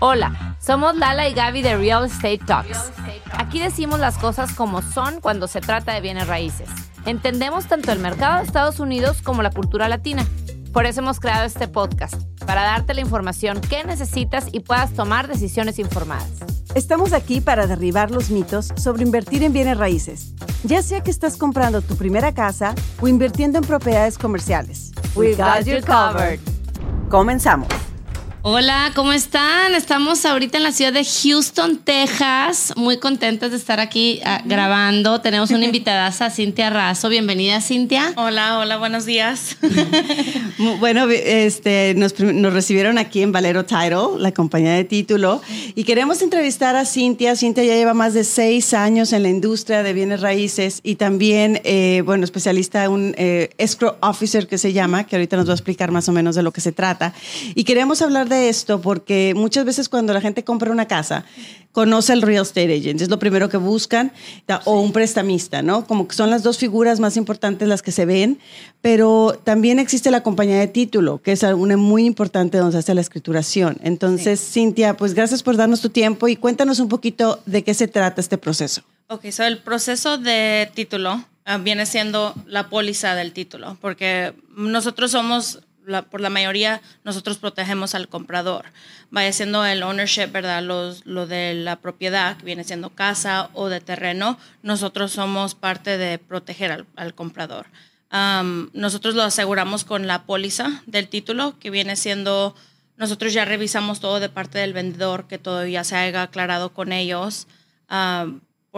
Hola, somos Lala y Gaby de Real Estate Talks. Aquí decimos las cosas como son cuando se trata de bienes raíces. Entendemos tanto el mercado de Estados Unidos como la cultura latina. Por eso hemos creado este podcast, para darte la información que necesitas y puedas tomar decisiones informadas. Estamos aquí para derribar los mitos sobre invertir en bienes raíces, ya sea que estás comprando tu primera casa o invirtiendo en propiedades comerciales. We got you covered. Comenzamos. Hola, ¿cómo están? Estamos ahorita en la ciudad de Houston, Texas. Muy contentas de estar aquí ah, grabando. Tenemos una invitada, Cintia Razo. Bienvenida, Cintia. Hola, hola, buenos días. bueno, este, nos, nos, recibieron aquí en Valero Title, la compañía de título, y queremos entrevistar a Cintia. Cintia ya lleva más de seis años en la industria de bienes raíces y también, eh, bueno, especialista, un eh, escrow officer que se llama, que ahorita nos va a explicar más o menos de lo que se trata. Y queremos hablar de esto porque muchas veces cuando la gente compra una casa, conoce al real estate agent, es lo primero que buscan, o un prestamista, ¿no? Como que son las dos figuras más importantes las que se ven, pero también existe la compañía de título, que es una muy importante donde se hace la escrituración. Entonces, Cintia, pues gracias por darnos tu tiempo y cuéntanos un poquito de qué se trata este proceso. Ok, so el proceso de título ah, viene siendo la póliza del título, porque nosotros somos por la mayoría nosotros protegemos al comprador. Vaya siendo el ownership, ¿verdad? Los, lo de la propiedad, que viene siendo casa o de terreno, nosotros somos parte de proteger al, comprador. nosotros lo aseguramos con la póliza del título, que viene siendo, nosotros ya revisamos todo de parte del vendedor, que todo ya se haya aclarado con ellos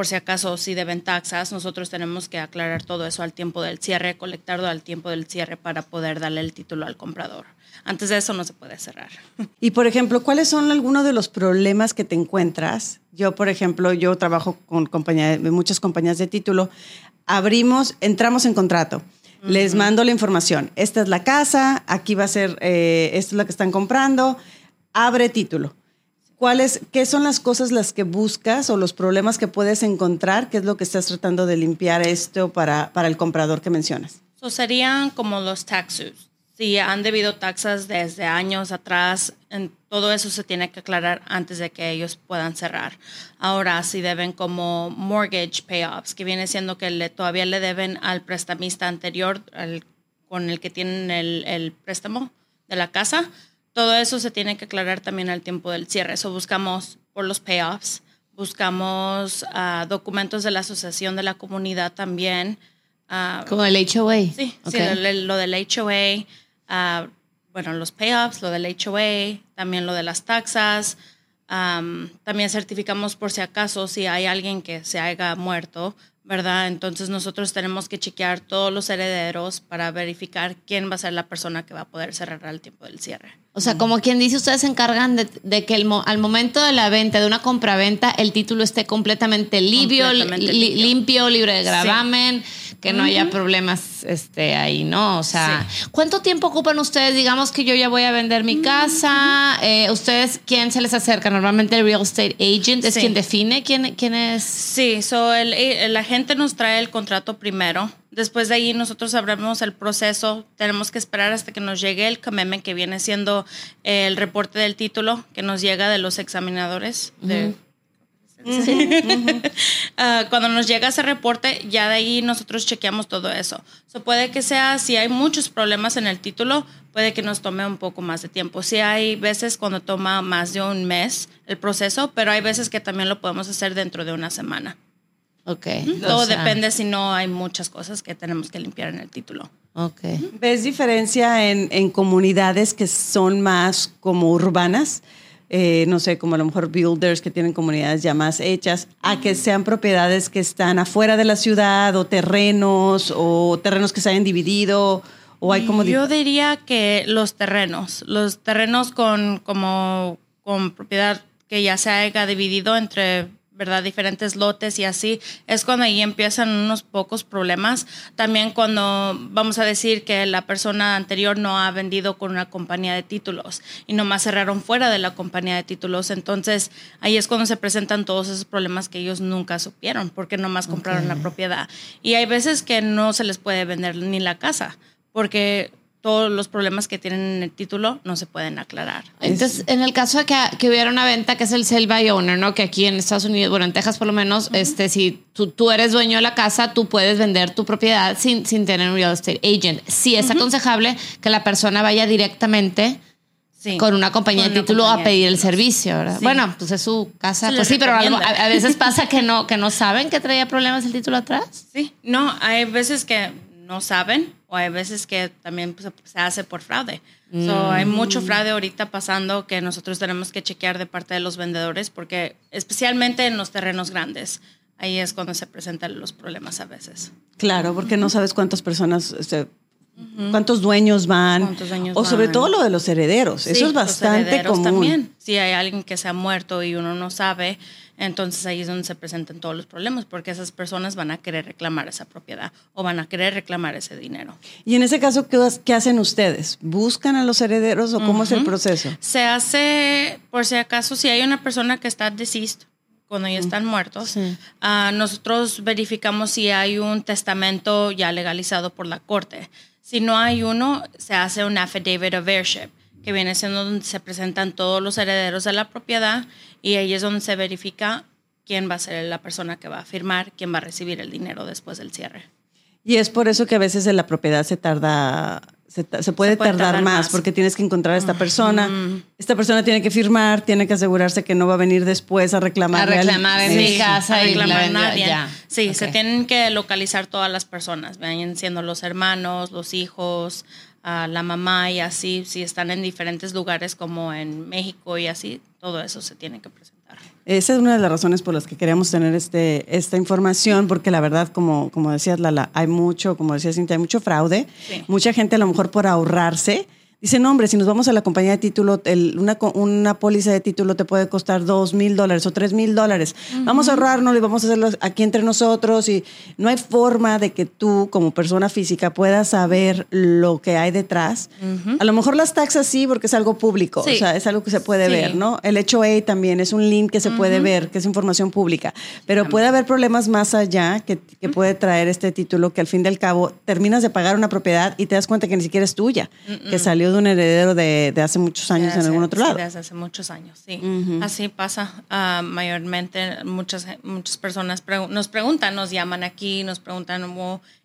por si acaso si deben taxas, nosotros tenemos que aclarar todo eso al tiempo del cierre, colectarlo al tiempo del cierre para poder darle el título al comprador. Antes de eso no se puede cerrar. Y por ejemplo, ¿cuáles son algunos de los problemas que te encuentras? Yo, por ejemplo, yo trabajo con muchas compañías de título. Abrimos, entramos en contrato. Les mando la información. Esta es la casa, aquí va a ser, eh, esto es lo que están comprando. Abre título ¿Cuáles, ¿Qué son las cosas las que buscas o los problemas que puedes encontrar? ¿Qué es lo que estás tratando de limpiar esto para, para el comprador que mencionas? serían como los taxes. Si han debido taxas desde años atrás, en, todo eso se tiene que aclarar antes de que ellos puedan cerrar. Ahora, si deben como mortgage payoffs, que viene siendo que le, todavía le deben al prestamista anterior con el que tienen el, el préstamo de la casa, todo eso se tiene que aclarar también al tiempo del cierre. Eso buscamos por los payoffs, buscamos ah, documentos de la asociación de la comunidad también. Uh, Como el HOA. Sí, sí lo, del HOA, ah, bueno, los payoffs, lo del HOA, también lo de las taxas. también certificamos por si acaso si hay alguien que se haya muerto, ¿verdad? Entonces nosotros tenemos que chequear todos los herederos para verificar quién va a ser la persona que va a poder cerrar al tiempo del cierre. O sea, como quien dice, ustedes se encargan de, que el, al momento de la venta, de una compraventa, el título esté completamente, limpio, limpio. libre de gravamen, que no haya problemas este, ahí, ¿no? O sea, ¿cuánto tiempo ocupan ustedes? Digamos que yo ya voy a vender mi casa. Eh, ¿Ustedes quién se les acerca? Normalmente el real estate agent es quien define quién, quién es. Sí, so el, el agente nos trae el contrato primero Después de ahí nosotros abrimos el proceso. Tenemos que esperar hasta que nos llegue el commitment, que viene siendo el reporte del título que nos llega de los examinadores. Ah, cuando nos llega ese reporte, ya de ahí nosotros chequeamos todo eso. So, puede que sea, si hay muchos problemas en el título, puede que nos tome un poco más de tiempo. Sí hay veces cuando toma más de un mes el proceso, pero hay veces que también lo podemos hacer dentro de una semana. Ok. Todo depende si no hay muchas cosas que tenemos que limpiar en el título. Ok. ¿Ves diferencia en, en comunidades que son más como urbanas? Eh, no sé, como a lo mejor builders que tienen comunidades ya más hechas, a que sean propiedades que están afuera de la ciudad o terrenos o terrenos que se hayan dividido o hay como... Yo diría que los terrenos, los terrenos con, como, con propiedad que ya se haya dividido entre ¿verdad? Diferentes lotes y así, es cuando ahí empiezan unos pocos problemas. También cuando vamos a decir que la persona anterior no ha vendido con una compañía de títulos y nomás cerraron fuera de la compañía de títulos, entonces ahí es cuando se presentan todos esos problemas que ellos nunca supieron porque nomás compraron la propiedad. Y hay veces que no se les puede vender ni la casa porque todos los problemas que tienen en el título no se pueden aclarar. Entonces, en el caso de que, que, hubiera una venta que es el sell by owner, ¿no? Que aquí en Estados Unidos, bueno, en Texas por lo menos, este, si tú, tú, eres dueño de la casa, tú puedes vender tu propiedad sin, sin tener un real estate agent. Sí es aconsejable que la persona vaya directamente con una compañía de título a pedir el servicio, ¿verdad? Bueno, pues es su casa, pues sí, pero a, veces pasa que no, que no saben que traía problemas el título atrás. Sí, no, hay veces que no saben o hay veces que también pues, se hace por fraude. hay mucho mm. fraude ahorita pasando que nosotros tenemos que chequear de parte de los vendedores porque especialmente en los terrenos grandes. Ahí es cuando se presentan los problemas a veces. Claro, porque no sabes cuántas personas este, ¿Cuántos dueños van? o sobre todo lo de los herederos. Eso es bastante común. También. Si hay alguien que se ha muerto y uno no sabe, entonces ahí es donde se presentan todos los problemas, porque esas personas van a querer reclamar esa propiedad o van a querer reclamar ese dinero. Y en ese caso, ¿qué, hacen ustedes? ¿Buscan a los herederos o cómo es el proceso? Se hace, por si acaso, si hay una persona que está deceased, cuando ya están muertos, ah, nosotros verificamos si hay un testamento ya legalizado por la corte. Si no hay uno, se hace un affidavit of heirship, que viene siendo donde se presentan todos los herederos de la propiedad y ahí es donde se verifica quién va a ser la persona que va a firmar, quién va a recibir el dinero después del cierre. Y es por eso que a veces en la propiedad se tarda se, puede, tardar, más, porque tienes que encontrar a esta persona. Esta persona tiene que firmar, tiene que asegurarse que no va a venir después a reclamar. A reclamar en mi casa a reclamar y nadie. Sí, se tienen que localizar todas las personas, vayan siendo los hermanos, los hijos, la mamá y así, si están en diferentes lugares como en México y así, todo eso se tiene que presentar. Esa es una de las razones por las que queríamos tener este, esta información, porque la verdad, como, como decías, Lala, hay mucho, como decía Cintia, hay mucho fraude. Mucha gente a lo mejor por ahorrarse Dice, no, hombre, si nos vamos a la compañía de título, una, una póliza de título te puede costar dos mil dólares o tres mil dólares. Vamos a ahorrarnos y vamos a hacerlo aquí entre nosotros. Y no hay forma de que tú, como persona física, puedas saber lo que hay detrás. A lo mejor las taxas sí, porque es algo público, o sea, es algo que se puede ver, ¿no? El hecho A también es un link que se puede ver, que es información pública. Pero puede haber problemas más allá que, que puede traer este título, que al fin y al cabo terminas de pagar una propiedad y te das cuenta que ni siquiera es tuya, que salió de un heredero de, hace muchos años en algún otro lado. Sí, hace muchos años, sí. Así pasa uh, mayormente. Muchas, muchas personas nos preguntan, nos llaman aquí, nos preguntan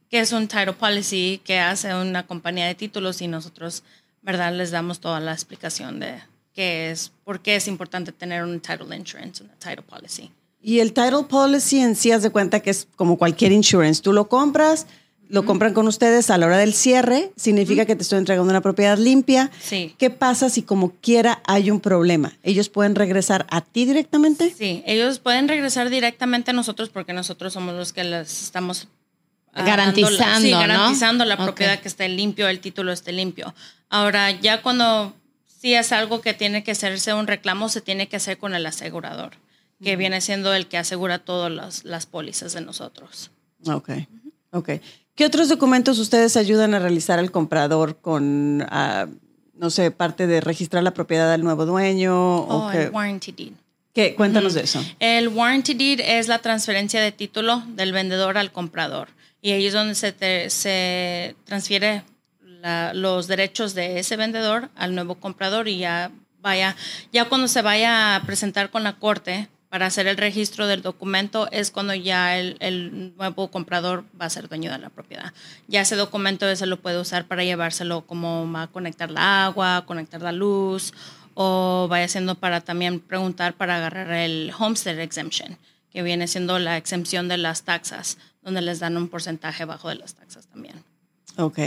qué es un title policy, qué hace una compañía de títulos y nosotros, ¿verdad? Les damos toda la explicación de qué es, por qué es importante tener un title insurance, una title policy. Y el title policy en sí, haz de cuenta que es como cualquier insurance. Tú lo compras, lo compran con ustedes a la hora del cierre, significa que te estoy entregando una propiedad limpia. Sí. ¿Qué pasa si como quiera hay un problema? ¿Ellos pueden regresar a ti directamente? Sí, ellos pueden regresar directamente a nosotros porque nosotros somos los que les estamos ah, garantizando, sí, garantizando la propiedad que esté limpio, el título esté limpio. Ahora, ya cuando sí es algo que tiene que hacerse un reclamo, se tiene que hacer con el asegurador, que viene siendo el que asegura todas las, las pólizas de nosotros. Ok, ok. ¿Qué otros documentos ustedes ayudan a realizar al comprador con, ah, no sé, parte de registrar la propiedad del nuevo dueño? o oh, el warranty deed. ¿Qué? Cuéntanos de eso. El warranty deed es la transferencia de título del vendedor al comprador. Y ahí es donde se, se transfiere los derechos de ese vendedor al nuevo comprador y ya vaya, ya cuando se vaya a presentar con la corte, para hacer el registro del documento es cuando ya el, nuevo comprador va a ser dueño de la propiedad. Ya ese documento se lo puede usar para llevárselo como a conectar la agua, conectar la luz o vaya siendo para también preguntar para agarrar el homestead exemption, que viene siendo la exención de las taxas, donde les dan un porcentaje bajo de las taxas también. Ok.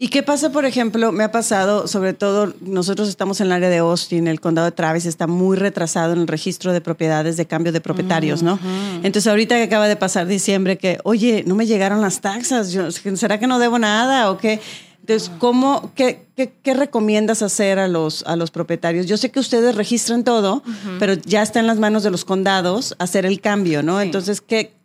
¿Y qué pasa, por ejemplo? Me ha pasado, sobre todo, nosotros estamos en el área de Austin, el condado de Travis está muy retrasado en el registro de propiedades de cambio de propietarios, ¿no? Entonces, ahorita que acaba de pasar diciembre, que, oye, no me llegaron las taxas, ¿será que no debo nada o qué? Entonces, ¿cómo, qué, qué, recomiendas hacer a los, a los propietarios? Yo sé que ustedes registran todo, pero ya está en las manos de los condados hacer el cambio, ¿no? Entonces, ¿qué,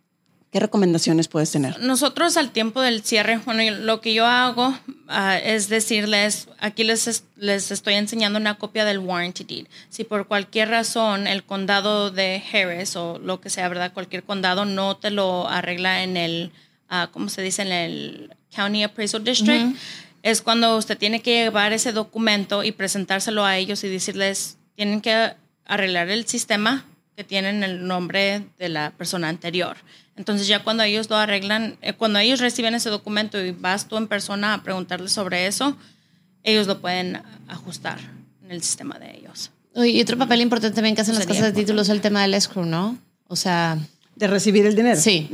¿Qué recomendaciones puedes tener? Nosotros al tiempo del cierre, bueno, lo que yo hago ah, es decirles, aquí les, les estoy enseñando una copia del warranty deed. Si por cualquier razón el condado de Harris o lo que sea, ¿verdad? Cualquier condado no te lo arregla en el, uh, ¿cómo se dice? En el County Appraisal District. es cuando usted tiene que llevar ese documento y presentárselo a ellos y decirles, tienen que arreglar el sistema que tienen el nombre de la persona anterior. Entonces ya cuando ellos lo arreglan, eh, cuando ellos reciben ese documento y vas tú en persona a preguntarles sobre eso, ellos lo pueden ajustar en el sistema de ellos. Y otro papel importante también que hacen las casas de títulos es el tema del escrow, ¿no? O sea, de recibir el dinero. Sí.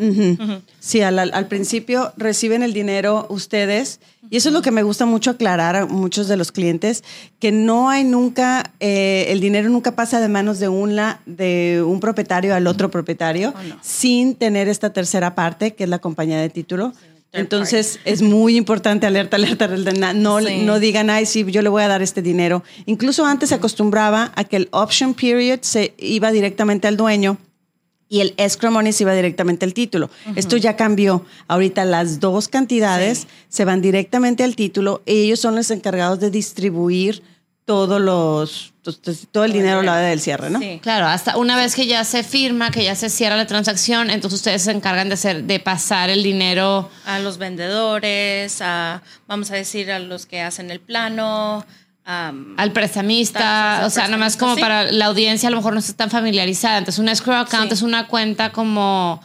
Sí, al, principio reciben el dinero ustedes. Y eso es lo que me gusta mucho aclarar a muchos de los clientes, que no hay nunca, eh, el dinero nunca pasa de manos de, una, de un propietario al otro propietario oh, sin tener esta tercera parte, que es la compañía de título. Entonces es muy importante, alerta, alerta, alerta no, no digan, ay, sí, yo le voy a dar este dinero. Incluso antes se acostumbraba a que el option period se iba directamente al dueño y el escrow money se iba directamente al título. Esto ya cambió. Ahorita las dos cantidades se van directamente al título y ellos son los encargados de distribuir todos los todo el dinero a la hora del cierre, ¿no? Sí. Claro, hasta una vez que ya se firma, que ya se cierra la transacción, entonces ustedes se encargan de hacer de pasar el dinero a los vendedores, a vamos a decir a los que hacen el plano, al prestamista, o sea, nada más como para la audiencia a lo mejor no está tan familiarizada. Entonces, un escrow account es una cuenta como...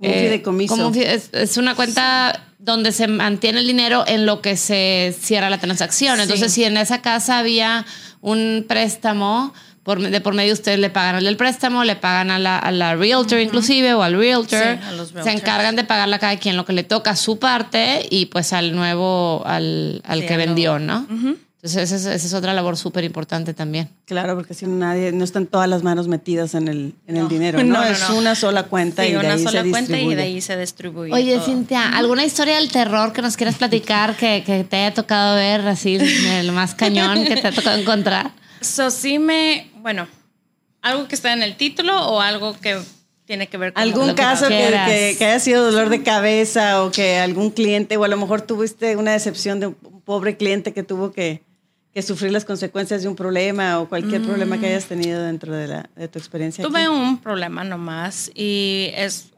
Eh, como es, una cuenta donde se mantiene el dinero en lo que se cierra la transacción. Entonces, si en esa casa había un préstamo, por, de por medio ustedes le pagan el préstamo, le pagan a la, a la realtor inclusive o al realtor, se encargan de pagarle a cada quien lo que le toca a su parte y pues al nuevo, al, al que vendió, ¿no? Entonces, esa es, otra labor súper importante también. Claro, porque si nadie, no están todas las manos metidas en el, en el dinero, ¿no? es una sola cuenta y de una sola cuenta y de ahí se distribuye. Oye, Cintia, ¿alguna historia del terror que nos quieras platicar que, que te haya tocado ver así, el más cañón que te ha tocado encontrar? Eso sí me, bueno, algo que está en el título o algo que tiene que ver con algún caso que, que, haya sido dolor de cabeza o que algún cliente o a lo mejor tuviste una decepción de un pobre cliente que tuvo que que sufrir las consecuencias de un problema o cualquier problema que hayas mm. tenido dentro de, la, de tu experiencia. Tuve un problema nomás y es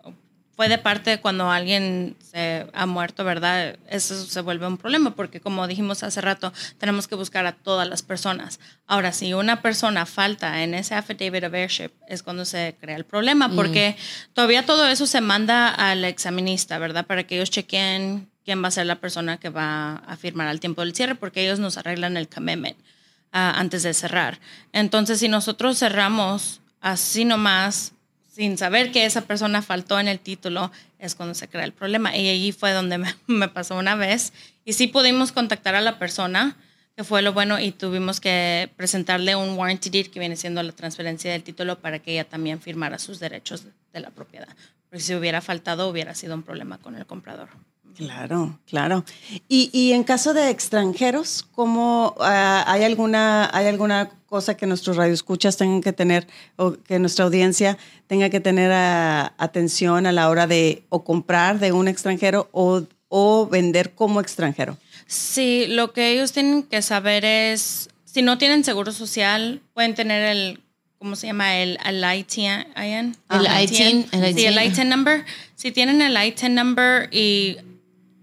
fue de parte de cuando alguien se ha muerto, ¿verdad? Eso se vuelve un problema porque como dijimos hace rato, tenemos que buscar a todas las personas. Ahora, si una persona falta en ese affidavit of airship, es cuando se crea el problema mm. porque todavía todo eso se manda al examinista, ¿verdad? Para que ellos chequen quién va a ser la persona que va a firmar al tiempo del cierre, porque ellos nos arreglan el commitment ah, antes de cerrar. Entonces, si nosotros cerramos así nomás, sin saber que esa persona faltó en el título, es cuando se crea el problema. Y allí fue donde me, pasó una vez. Y sí pudimos contactar a la persona, que fue lo bueno, y tuvimos que presentarle un warranty deed, que viene siendo la transferencia del título, para que ella también firmara sus derechos de la propiedad. Porque si hubiera faltado, hubiera sido un problema con el comprador. Claro, claro. Y, en caso de extranjeros, ¿cómo ah, hay alguna hay alguna cosa que nuestros radioescuchas tengan que tener o que nuestra audiencia tenga que tener ah, atención a la hora de o comprar de un extranjero o, o vender como extranjero? Sí, lo que ellos tienen que saber es si no tienen seguro social, pueden tener el ¿cómo se llama? El, el ITIN. El ITIN. Sí, el ITIN number. Si tienen el ITIN number y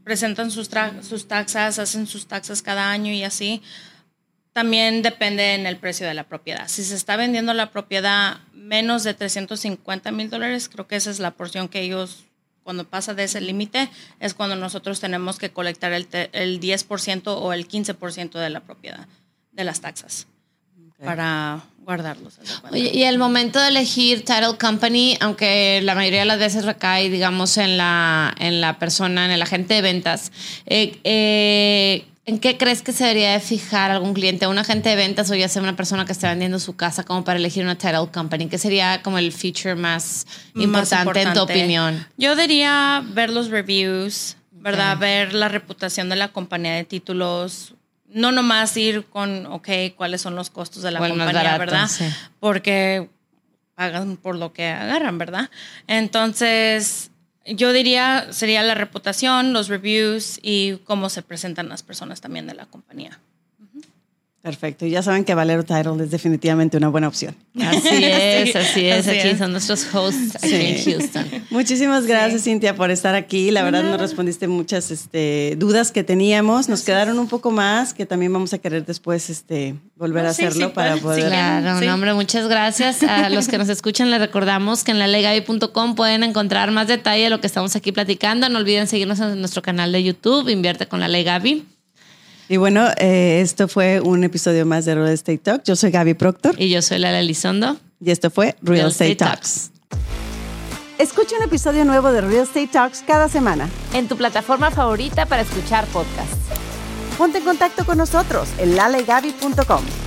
presentan sus, sus taxas, hacen sus taxas cada año y así. También depende en el precio de la propiedad. Si se está vendiendo la propiedad menos de 350 mil dólares, creo que esa es la porción que ellos, cuando pasa de ese límite, es cuando nosotros tenemos que colectar el, el 10% o el 15% de la propiedad, de las taxas, para guardarlos. y el momento de elegir title company, aunque la mayoría de las veces recae, digamos, en la, en la persona, en el agente de ventas, eh, eh, ¿en qué crees que se debería de fijar algún cliente, un agente de ventas o ya sea una persona que esté vendiendo su casa como para elegir una title company? ¿Qué sería como el feature más, importante, en tu opinión? Yo diría ver los reviews, ¿verdad? Ver la reputación de la compañía de títulos, no nomás ir con, ok, cuáles son los costos de la compañía, ¿verdad? Porque pagan por lo que agarran, ¿verdad? Entonces, yo diría, sería la reputación, los reviews y cómo se presentan las personas también de la compañía. Perfecto. Y ya saben que Valero Title es definitivamente una buena opción. Así es, así es. aquí son nuestros hosts aquí en Houston. Muchísimas gracias, Cintia, por estar aquí. La verdad, nos respondiste muchas este, dudas que teníamos. Nos quedaron un poco más que también vamos a querer después este, volver a hacerlo para poder. Claro, no, hombre, muchas gracias. A los que nos escuchan, les recordamos que en la pueden encontrar más detalle de lo que estamos aquí platicando. No olviden seguirnos en nuestro canal de YouTube, Invierte con la Ley Gaby. Y bueno, eh, esto fue un episodio más de Real Estate Talk. Yo soy Gaby Proctor. Y yo soy Lala Elizondo. Y esto fue Real, Estate, Talks. Escucha un episodio nuevo de Real Estate Talks cada semana. En tu plataforma favorita para escuchar podcasts. Ponte en contacto con nosotros en lalegaby.com.